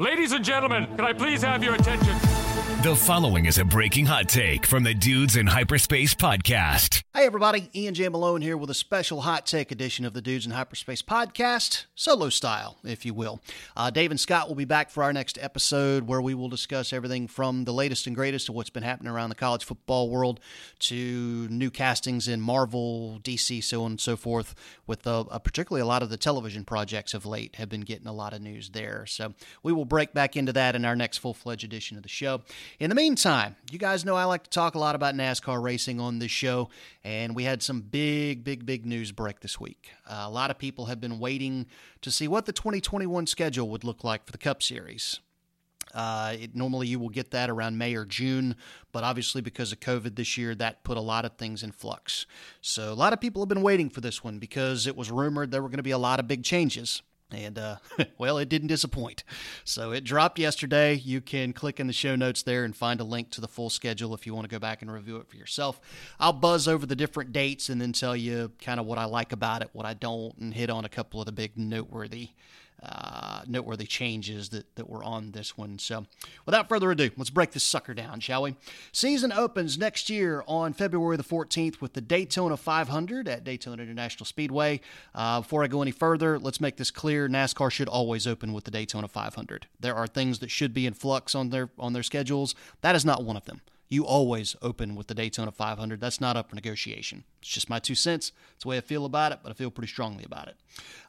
Ladies and gentlemen, can I please have your attention? The following is a breaking hot take from the Dudes in Hyperspace podcast. Hey, everybody. Ian J. Malone here with a special hot take edition of the Dudes in Hyperspace podcast, solo style, if you will. Uh, Dave and Scott will be back for our next episode where we will discuss everything from the latest and greatest of what's been happening around the college football world to new castings in Marvel, DC, so on and so forth, with uh, uh, particularly a lot of the television projects of late have been getting a lot of news there. So we will break back into that in our next full fledged edition of the show. In the meantime, you guys know I like to talk a lot about NASCAR racing on this show, and we had some big, big, big news break this week. Uh, a lot of people have been waiting to see what the 2021 schedule would look like for the Cup Series. Uh, it, normally, you will get that around May or June, but obviously, because of COVID this year, that put a lot of things in flux. So, a lot of people have been waiting for this one because it was rumored there were going to be a lot of big changes. And, uh, well, it didn't disappoint. So it dropped yesterday. You can click in the show notes there and find a link to the full schedule if you want to go back and review it for yourself. I'll buzz over the different dates and then tell you kind of what I like about it, what I don't, and hit on a couple of the big noteworthy uh, noteworthy changes that, that were on this one. So, without further ado, let's break this sucker down, shall we? Season opens next year on February the 14th with the Daytona 500 at Daytona International Speedway. Uh, before I go any further, let's make this clear: NASCAR should always open with the Daytona 500. There are things that should be in flux on their on their schedules. That is not one of them you always open with the Daytona 500. That's not up for negotiation. It's just my two cents. It's the way I feel about it, but I feel pretty strongly about it.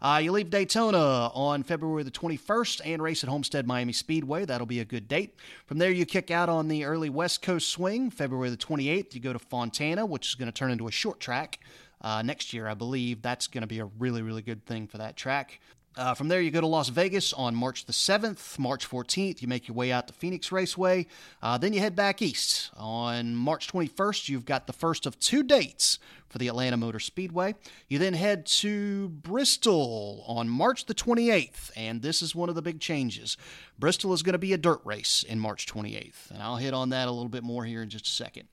Uh, you leave Daytona on February the 21st and race at Homestead Miami Speedway. That'll be a good date. From there, you kick out on the early West Coast swing. February the 28th, you go to Fontana, which is going to turn into a short track. Uh, next year, I believe that's going to be a really, really good thing for that track. Uh, from there, you go to Las Vegas on March the 7th. March 14th, you make your way out to Phoenix Raceway. Uh, then you head back east. On March 21st, you've got the first of two dates for the Atlanta Motor Speedway. You then head to Bristol on March the 28th, and this is one of the big changes. Bristol is going to be a dirt race in March 28th, and I'll hit on that a little bit more here in just a second.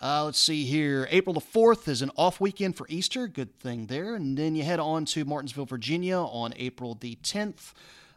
Uh, let's see here. April the 4th is an off weekend for Easter. Good thing there. And then you head on to Martinsville, Virginia on April the 10th.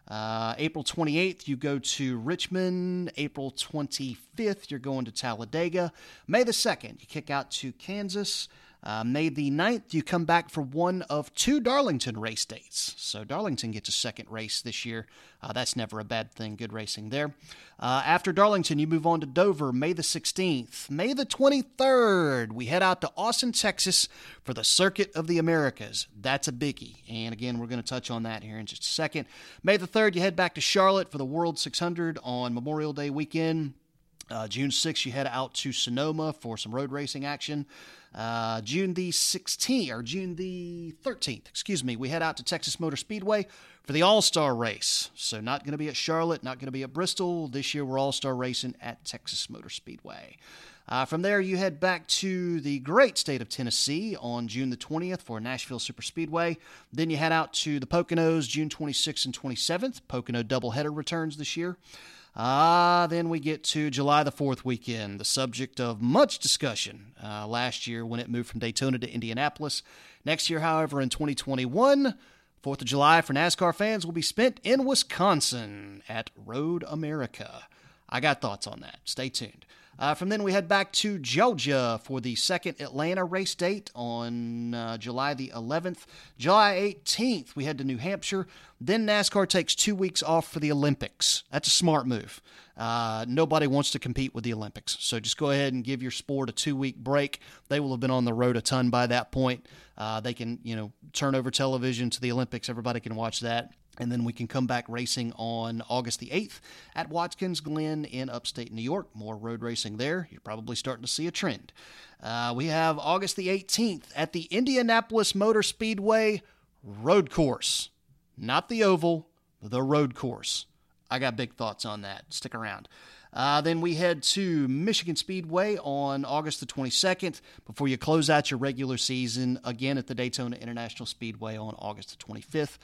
Uh, April 28th, you go to Richmond. April 25th, you're going to Talladega. May the 2nd, you kick out to Kansas. Uh, May the 9th, you come back for one of two Darlington race dates. So Darlington gets a second race this year. Uh, that's never a bad thing. Good racing there. Uh, after Darlington, you move on to Dover, May the 16th. May the 23rd, we head out to Austin, Texas for the Circuit of the Americas. That's a biggie. And again, we're going to touch on that here in just a second. May the 3rd, you head back to Charlotte for the World 600 on Memorial Day weekend. Uh, June 6th, you head out to Sonoma for some road racing action. Uh, June the 16th, or June the 13th, excuse me, we head out to Texas Motor Speedway for the All Star race. So, not going to be at Charlotte, not going to be at Bristol. This year, we're All Star racing at Texas Motor Speedway. Uh, from there, you head back to the great state of Tennessee on June the 20th for Nashville Super Speedway. Then you head out to the Poconos June 26th and 27th. Pocono doubleheader returns this year. Ah, then we get to July the 4th weekend, the subject of much discussion uh, last year when it moved from Daytona to Indianapolis. Next year, however, in 2021, 4th of July for NASCAR fans will be spent in Wisconsin at Road America. I got thoughts on that. Stay tuned. Uh, from then, we head back to Georgia for the second Atlanta race date on uh, July the 11th. July 18th, we head to New Hampshire. Then NASCAR takes two weeks off for the Olympics. That's a smart move. Uh, nobody wants to compete with the Olympics. So just go ahead and give your sport a two week break. They will have been on the road a ton by that point. Uh, they can, you know, turn over television to the Olympics. Everybody can watch that. And then we can come back racing on August the 8th at Watkins Glen in upstate New York. More road racing there. You're probably starting to see a trend. Uh, we have August the 18th at the Indianapolis Motor Speedway road course. Not the oval, the road course. I got big thoughts on that. Stick around. Uh, then we head to Michigan Speedway on August the 22nd before you close out your regular season again at the Daytona International Speedway on August the 25th.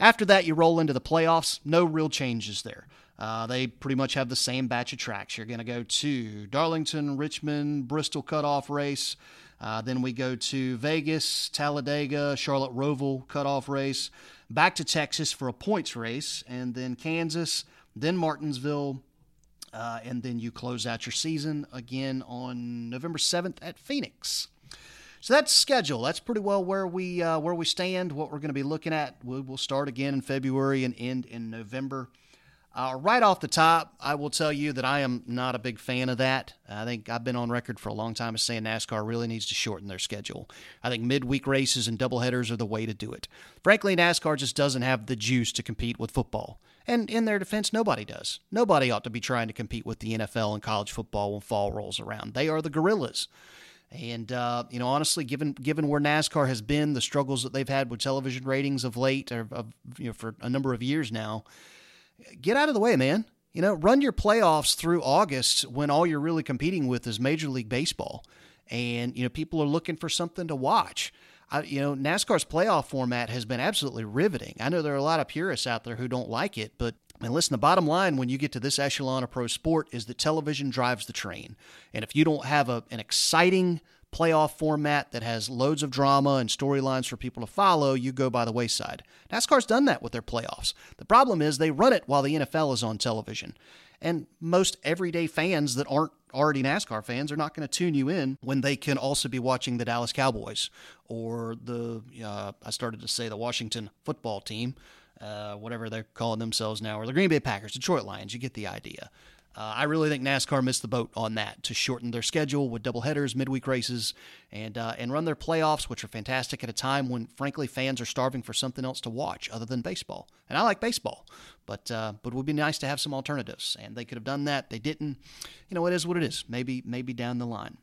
After that, you roll into the playoffs. No real changes there. Uh, they pretty much have the same batch of tracks. You're going to go to Darlington, Richmond, Bristol cutoff race. Uh, then we go to Vegas, Talladega, Charlotte Roval cutoff race. Back to Texas for a points race. And then Kansas, then Martinsville, uh, and then you close out your season again on November 7th at Phoenix. So that's schedule. That's pretty well where we uh, where we stand. What we're going to be looking at. We'll, we'll start again in February and end in November. Uh, right off the top, I will tell you that I am not a big fan of that. I think I've been on record for a long time as saying NASCAR really needs to shorten their schedule. I think midweek races and doubleheaders are the way to do it. Frankly, NASCAR just doesn't have the juice to compete with football. And in their defense, nobody does. Nobody ought to be trying to compete with the NFL and college football when fall rolls around. They are the gorillas. And uh, you know, honestly, given given where NASCAR has been, the struggles that they've had with television ratings of late, or of, you know, for a number of years now, get out of the way, man. You know, run your playoffs through August when all you're really competing with is Major League Baseball, and you know people are looking for something to watch. I, you know, NASCAR's playoff format has been absolutely riveting. I know there are a lot of purists out there who don't like it, but and listen, the bottom line when you get to this echelon of pro sport is that television drives the train. And if you don't have a, an exciting playoff format that has loads of drama and storylines for people to follow, you go by the wayside. NASCAR's done that with their playoffs. The problem is they run it while the NFL is on television. And most everyday fans that aren't already NASCAR fans are not going to tune you in when they can also be watching the Dallas Cowboys or the, uh, I started to say the Washington football team, uh, whatever they're calling themselves now, or the Green Bay Packers, Detroit Lions. You get the idea. Uh, I really think NASCAR missed the boat on that to shorten their schedule with double headers, midweek races, and uh, and run their playoffs, which are fantastic at a time when, frankly, fans are starving for something else to watch other than baseball. And I like baseball, but uh, but it would be nice to have some alternatives. And they could have done that. They didn't. You know, it is what it is. Maybe maybe down the line.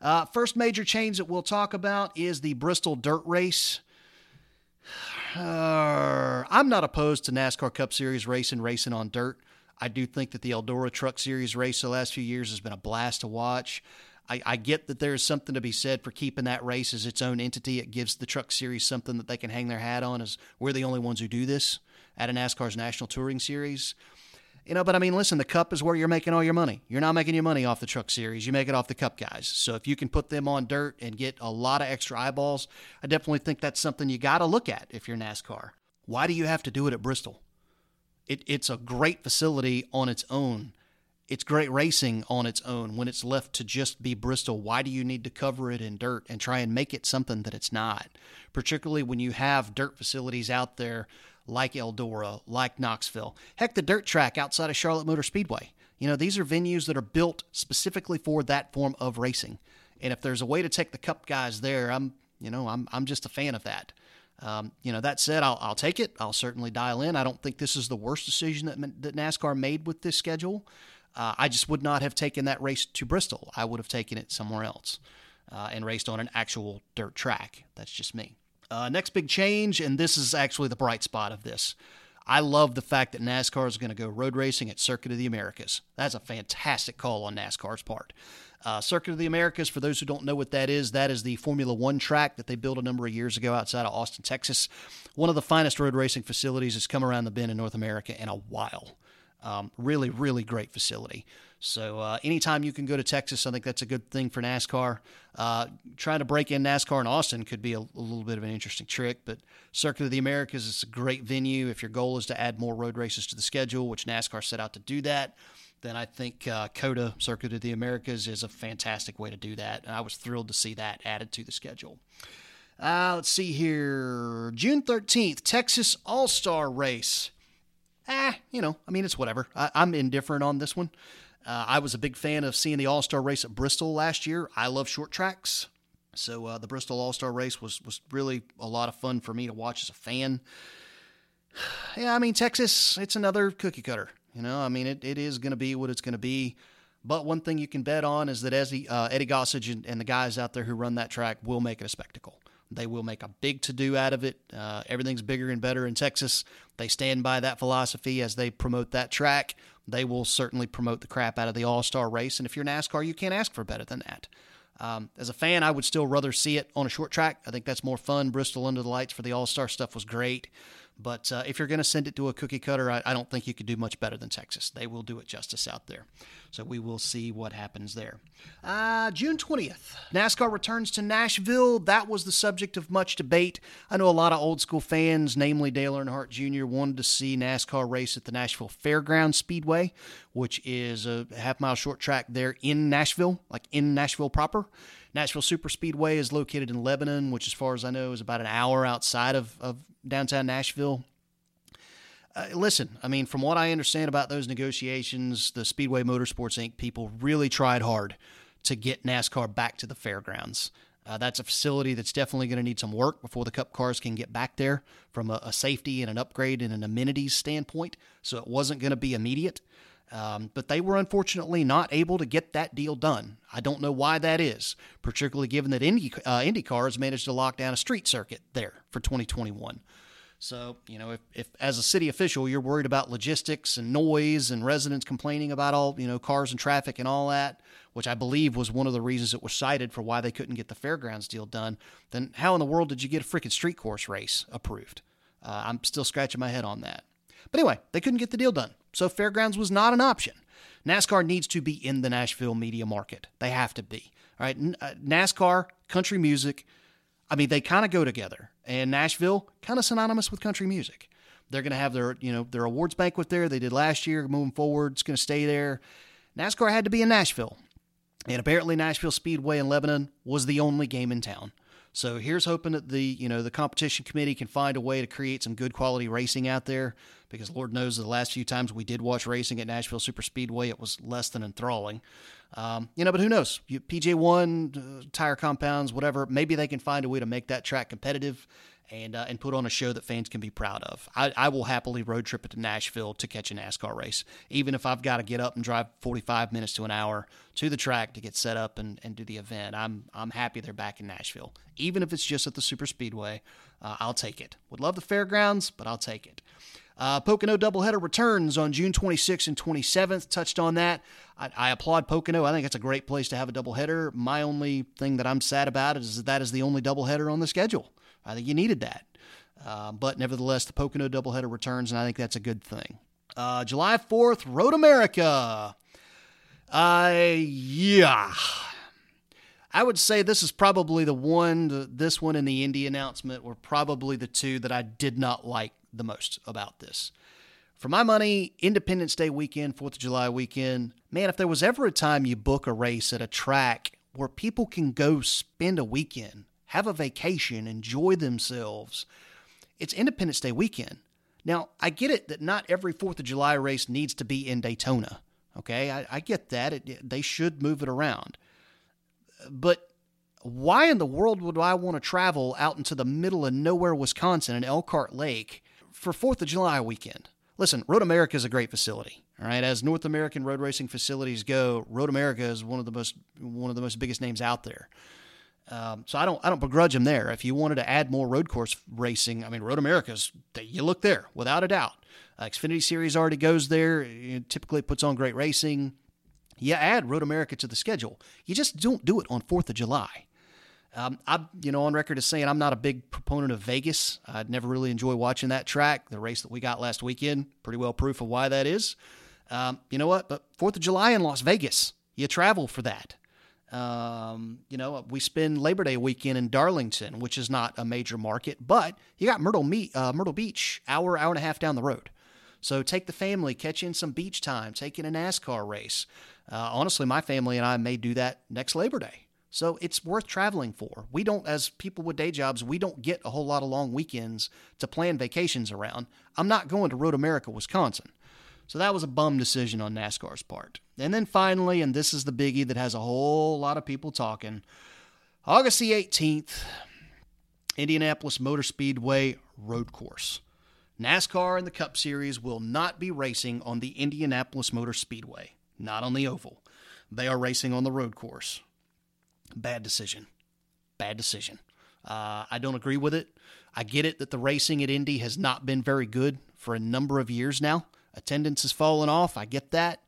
Uh, first major change that we'll talk about is the Bristol Dirt Race. I'm not opposed to NASCAR Cup Series racing, racing on dirt. I do think that the Eldora Truck Series race the last few years has been a blast to watch. I, I, get that there's something to be said for keeping that race as its own entity. It gives the Truck Series something that they can hang their hat on. As we're the only ones who do this at a NASCAR's National Touring Series. You know, but I mean, listen, the Cup is where you're making all your money. You're not making your money off the Truck Series. You make it off the Cup guys. So if you can put them on dirt and get a lot of extra eyeballs, I definitely think that's something you got to look at if you're NASCAR. Why do you have to do it at Bristol? It, it's a great facility on its own. It's great racing on its own. When it's left to just be Bristol, why do you need to cover it in dirt and try and make it something that it's not? Particularly when you have dirt facilities out there like Eldora, like Knoxville. Heck, the dirt track outside of Charlotte Motor Speedway. You know, these are venues that are built specifically for that form of racing. And if there's a way to take the cup guys there, I'm, you know, I'm, I'm just a fan of that. Um, you know, that said, I'll, I'll take it. I'll certainly dial in. I don't think this is the worst decision that, that NASCAR made with this schedule. Uh, I just would not have taken that race to Bristol. I would have taken it somewhere else uh, and raced on an actual dirt track. That's just me. Uh, next big change, and this is actually the bright spot of this. I love the fact that NASCAR is going to go road racing at Circuit of the Americas. That's a fantastic call on NASCAR's part. Uh, Circuit of the Americas, for those who don't know what that is, that is the Formula One track that they built a number of years ago outside of Austin, Texas. One of the finest road racing facilities that's come around the bend in North America in a while. Um, really, really great facility. So uh, anytime you can go to Texas, I think that's a good thing for NASCAR. Uh, trying to break in NASCAR in Austin could be a, a, little bit of an interesting trick, but Circuit of the Americas is a great venue. If your goal is to add more road races to the schedule, which NASCAR set out to do that, then I think uh, COTA Circuit of the Americas is a fantastic way to do that. And I was thrilled to see that added to the schedule. Uh, let's see here. June 13th, Texas All Star Race. Ah, you know, I mean, it's whatever. I, am indifferent on this one. Uh, I was a big fan of seeing the All Star Race at Bristol last year. I love short tracks. So uh, the Bristol All Star Race was, was really a lot of fun for me to watch as a fan. Yeah, I mean, Texas, it's another cookie cutter. You know, I mean, it, it is going to be what it's going to be. But one thing you can bet on is that Eddie, uh, Eddie Gossage and, and, the guys out there who run that track will make it a spectacle. They will make a big to do out of it. Uh, everything's bigger and better in Texas. They stand by that philosophy as they promote that track. They will certainly promote the crap out of the All Star race. And if you're NASCAR, you can't ask for better than that. Um, as a fan, I would still rather see it on a short track. I think that's more fun. Bristol Under the Lights for the All Star stuff was great. But uh, if you're going to send it to a cookie cutter, I, I, don't think you could do much better than Texas. They will do it justice out there. So we will see what happens there. Uh, June 20th, NASCAR returns to Nashville. That was the subject of much debate. I know a lot of old school fans, namely Dale Earnhardt Jr., wanted to see NASCAR race at the Nashville Fairgrounds Speedway, which is a half mile short track there in Nashville, like in Nashville proper. Nashville Super Speedway is located in Lebanon, which, as far as I know, is about an hour outside of, of downtown Nashville. Uh, listen, I mean, from what I understand about those negotiations, the Speedway Motorsports Inc. people really tried hard to get NASCAR back to the fairgrounds. Uh, that's a facility that's definitely going to need some work before the Cup cars can get back there from a, a safety and an upgrade and an amenities standpoint. So it wasn't going to be immediate. Um, but they were unfortunately not able to get that deal done. I don't know why that is, particularly given that Indy, uh, IndyCar has managed to lock down a street circuit there for 2021. So, you know, if, if as a city official you're worried about logistics and noise and residents complaining about all, you know, cars and traffic and all that, which I believe was one of the reasons that was cited for why they couldn't get the fairgrounds deal done, then how in the world did you get a freaking street course race approved? Uh, I'm still scratching my head on that. But anyway, they couldn't get the deal done. So fairgrounds was not an option. NASCAR needs to be in the Nashville media market. They have to be. All right, uh, NASCAR, country music, I mean, they kind of go together. And Nashville, kind of synonymous with country music. They're going to have their, you know, their awards banquet there. They did last year. Moving forward, it's going to stay there. NASCAR had to be in Nashville. And apparently Nashville Speedway in Lebanon was the only game in town. So here's hoping that the you know the competition committee can find a way to create some good quality racing out there because Lord knows the last few times we did watch racing at Nashville Super Speedway it was less than enthralling. Um, you know, but who knows? PJ1 uh, tire compounds, whatever. Maybe they can find a way to make that track competitive and uh, and put on a show that fans can be proud of. I, I will happily road trip it to Nashville to catch a NASCAR race, even if I've got to get up and drive 45 minutes to an hour to the track to get set up and, and do the event. I'm I'm happy they're back in Nashville, even if it's just at the Super Speedway. Uh, I'll take it. Would love the fairgrounds, but I'll take it. Uh, Pocono doubleheader returns on June 26th and 27th. Touched on that. I, I, applaud Pocono. I think it's a great place to have a doubleheader. My only thing that I'm sad about is that that is the only doubleheader on the schedule. I think you needed that. Uh, but nevertheless, the Pocono doubleheader returns, and I think that's a good thing. Uh, July 4th, Road America. Uh, yeah. I would say this is probably the one, this one and the Indy announcement were probably the two that I did not like the most about this. For my money, Independence Day weekend, 4th of July weekend, man, if there was ever a time you book a race at a track where people can go spend a weekend have a vacation, enjoy themselves. It's Independence Day weekend. Now, I get it that not every 4th of July race needs to be in Daytona. Okay, I, I get that. It, they should move it around. But why in the world would I want to travel out into the middle of nowhere, Wisconsin, and Elkhart Lake for 4th of July weekend? Listen, Road America is a great facility. All right, as North American road racing facilities go, Road America is one of the most one of the most biggest names out there. Um, so I don't I don't begrudge them there. If you wanted to add more road course racing, I mean Road America's you look there without a doubt. Uh, Xfinity Series already goes there. It typically puts on great racing. You add Road America to the schedule. You just don't do it on Fourth of July. Um, I'm you know on record as saying I'm not a big proponent of Vegas. I'd never really enjoy watching that track. The race that we got last weekend, pretty well proof of why that is. Um, you know what? But Fourth of July in Las Vegas, you travel for that. Um, you know, we spend Labor Day weekend in Darlington, which is not a major market, but you got Myrtle, uh, Myrtle Beach, hour, hour and a half down the road. So take the family, catch in some beach time, take in a NASCAR race. Uh, honestly, my family and I may do that next Labor Day. So it's worth traveling for. We don't, as people with day jobs, we don't get a whole lot of long weekends to plan vacations around. I'm not going to Road America, Wisconsin. So that was a bum decision on NASCAR's part. And then finally, and this is the biggie that has a whole lot of people talking August the 18th, Indianapolis Motor Speedway road course. NASCAR and the Cup Series will not be racing on the Indianapolis Motor Speedway, not on the oval. They are racing on the road course. Bad decision. Bad decision. Uh, I don't agree with it. I get it that the racing at Indy has not been very good for a number of years now. Attendance has fallen off. I get that.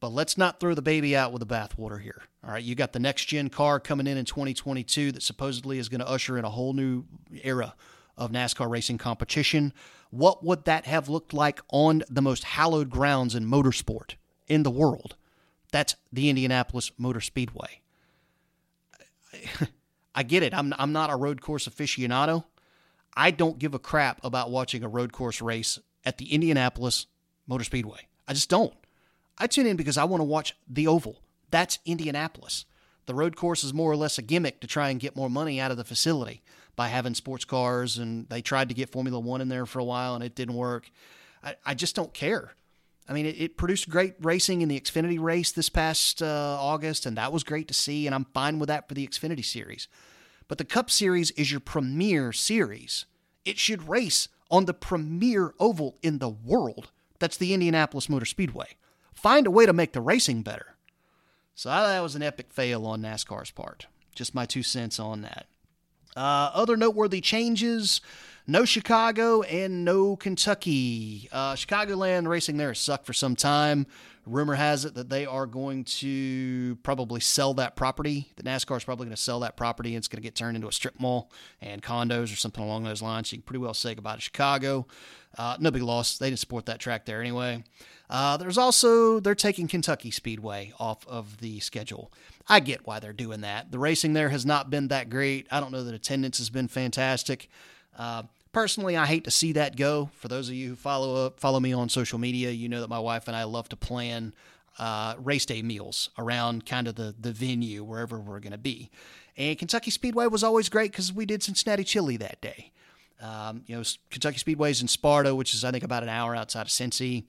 But let's not throw the baby out with the bathwater here. All right, you got the next gen car coming in in 2022 that supposedly is going to usher in a whole new era of NASCAR racing competition. what would that have looked like on the most hallowed grounds in motorsport in the world? That's the Indianapolis Motor Speedway. I get it. I'm, I'm not a road course aficionado. I don't give a crap about watching a road course race at the Indianapolis Motor Speedway. I just don't. I tune in because I want to watch the oval. That's Indianapolis. The road course is more or less a gimmick to try and get more money out of the facility by having sports cars, and they tried to get Formula One in there for a while, and it didn't work. I, I just don't care. I mean, it, it, produced great racing in the Xfinity race this past uh, August, and that was great to see, and I'm fine with that for the Xfinity series. But the Cup Series is your premier series. It should race on the premier oval in the world. That's the Indianapolis Motor Speedway. Find a way to make the racing better. So that was an epic fail on NASCAR's part. Just my two cents on that. Uh, other noteworthy changes no Chicago and no Kentucky. Uh, Chicagoland racing there sucked for some time. Rumor has it that they are going to probably sell that property. The NASCAR is probably going to sell that property and it's going to get turned into a strip mall and condos or something along those lines. You can pretty well say goodbye to Chicago. Uh, no big loss. They didn't support that track there anyway. Uh, there's also, they're taking Kentucky Speedway off of the schedule. I get why they're doing that. The racing there has not been that great. I don't know that attendance has been fantastic. Uh, personally, I hate to see that go. For those of you who follow up, follow me on social media, you know that my wife and I love to plan uh, race day meals around kind of the the venue wherever we're going to be. And Kentucky Speedway was always great because we did Cincinnati chili that day. Um, you know, Kentucky Speedway's in Sparta, which is I think about an hour outside of Cincy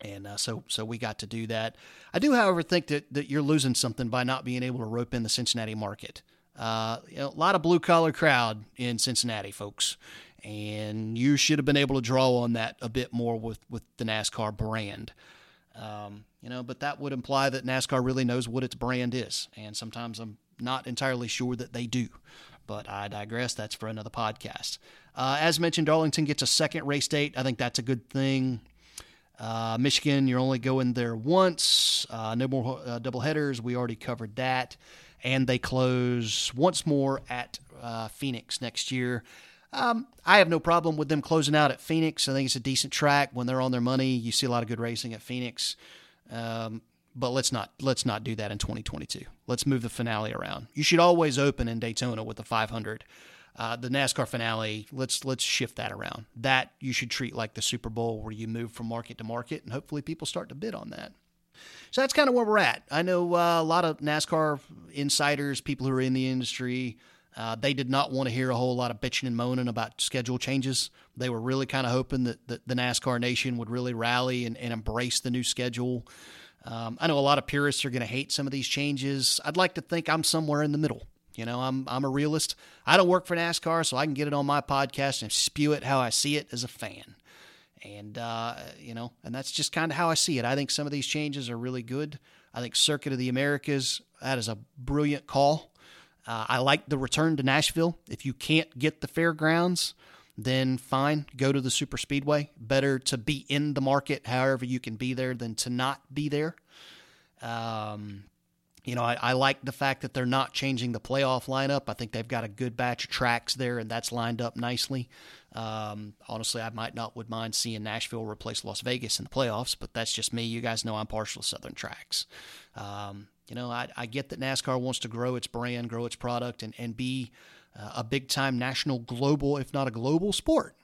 and uh, so so we got to do that. I do, however, think that, that you're losing something by not being able to rope in the Cincinnati market. Uh, you know, a lot of blue collar crowd in Cincinnati, folks, and you should have been able to draw on that a bit more with with the NASCAR brand. Um, you know, but that would imply that NASCAR really knows what its brand is, and sometimes I'm not entirely sure that they do. But I digress. That's for another podcast. Uh, as mentioned, Darlington gets a second race date. I think that's a good thing. Uh, Michigan, you're only going there once. Uh, no more uh, double headers. We already covered that. And they close once more at uh, Phoenix next year. Um, I have no problem with them closing out at Phoenix. I think it's a decent track when they're on their money. You see a lot of good racing at Phoenix. Um, but let's not let's not do that in 2022. Let's move the finale around. You should always open in Daytona with the 500 uh, the NASCAR finale, let's let's shift that around. That you should treat like the Super Bowl, where you move from market to market, and hopefully people start to bid on that. So that's kind of where we're at. I know uh, a lot of NASCAR insiders, people who are in the industry, uh, they did not want to hear a whole lot of bitching and moaning about schedule changes. They were really kind of hoping that, that the NASCAR nation would really rally and, and embrace the new schedule. Um, I know a lot of purists are going to hate some of these changes. I'd like to think I'm somewhere in the middle. You know, I'm I'm a realist. I don't work for NASCAR, so I can get it on my podcast and spew it how I see it as a fan. And uh, you know, and that's just kind of how I see it. I think some of these changes are really good. I think Circuit of the Americas that is a brilliant call. Uh, I like the return to Nashville. If you can't get the fairgrounds, then fine, go to the super speedway. Better to be in the market, however you can be there, than to not be there. Um, you know, I, I, like the fact that they're not changing the playoff lineup. I think they've got a good batch of tracks there, and that's lined up nicely. Um, honestly, I might not would mind seeing Nashville replace Las Vegas in the playoffs, but that's just me. You guys know I'm partial to Southern tracks. Um, you know, I, I, get that NASCAR wants to grow its brand, grow its product, and, and be uh, a big time national, global, if not a global sport.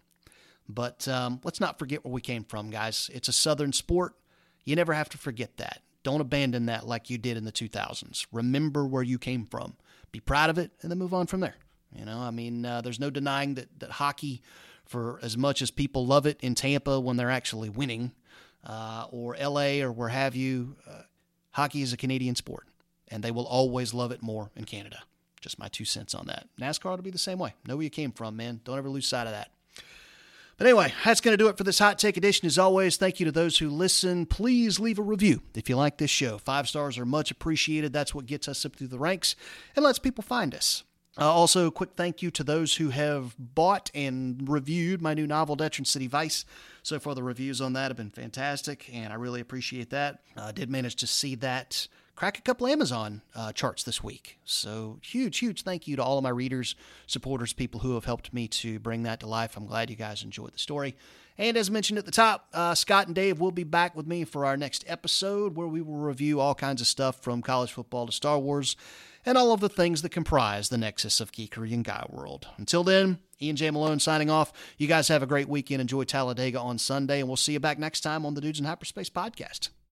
But um, let's not forget where we came from, guys. It's a Southern sport. You never have to forget that. Don't abandon that like you did in the 2000s. Remember where you came from. Be proud of it and then move on from there. You know, I mean, uh, there's no denying that, that hockey, for as much as people love it in Tampa when they're actually winning, uh, or LA or where have you, uh, hockey is a Canadian sport, and they will always love it more in Canada. Just my two cents on that. NASCAR will be the same way. Know where you came from, man. Don't ever lose sight of that. But anyway, that's going to do it for this hot take edition. As always, thank you to those who listen. Please leave a review if you like this show. Five stars are much appreciated. That's what gets us up through the ranks and lets people find us. Uh, also, a quick thank you to those who have bought and reviewed my new novel, Detron City Vice. So far, the reviews on that have been fantastic, and I really appreciate that. I uh, did manage to see that crack a couple Amazon uh, charts this week. So huge, huge thank you to all of my readers, supporters, people who have helped me to bring that to life. I'm glad you guys enjoyed the story. And as mentioned at the top, uh, Scott and Dave will be back with me for our next episode where we will review all kinds of stuff from college football to Star Wars and all of the things that comprise the nexus of geekery and guy world. Until then, Ian J. Malone signing off. You guys have a great weekend. Enjoy Talladega on Sunday, and we'll see you back next time on the Dudes in Hyperspace podcast.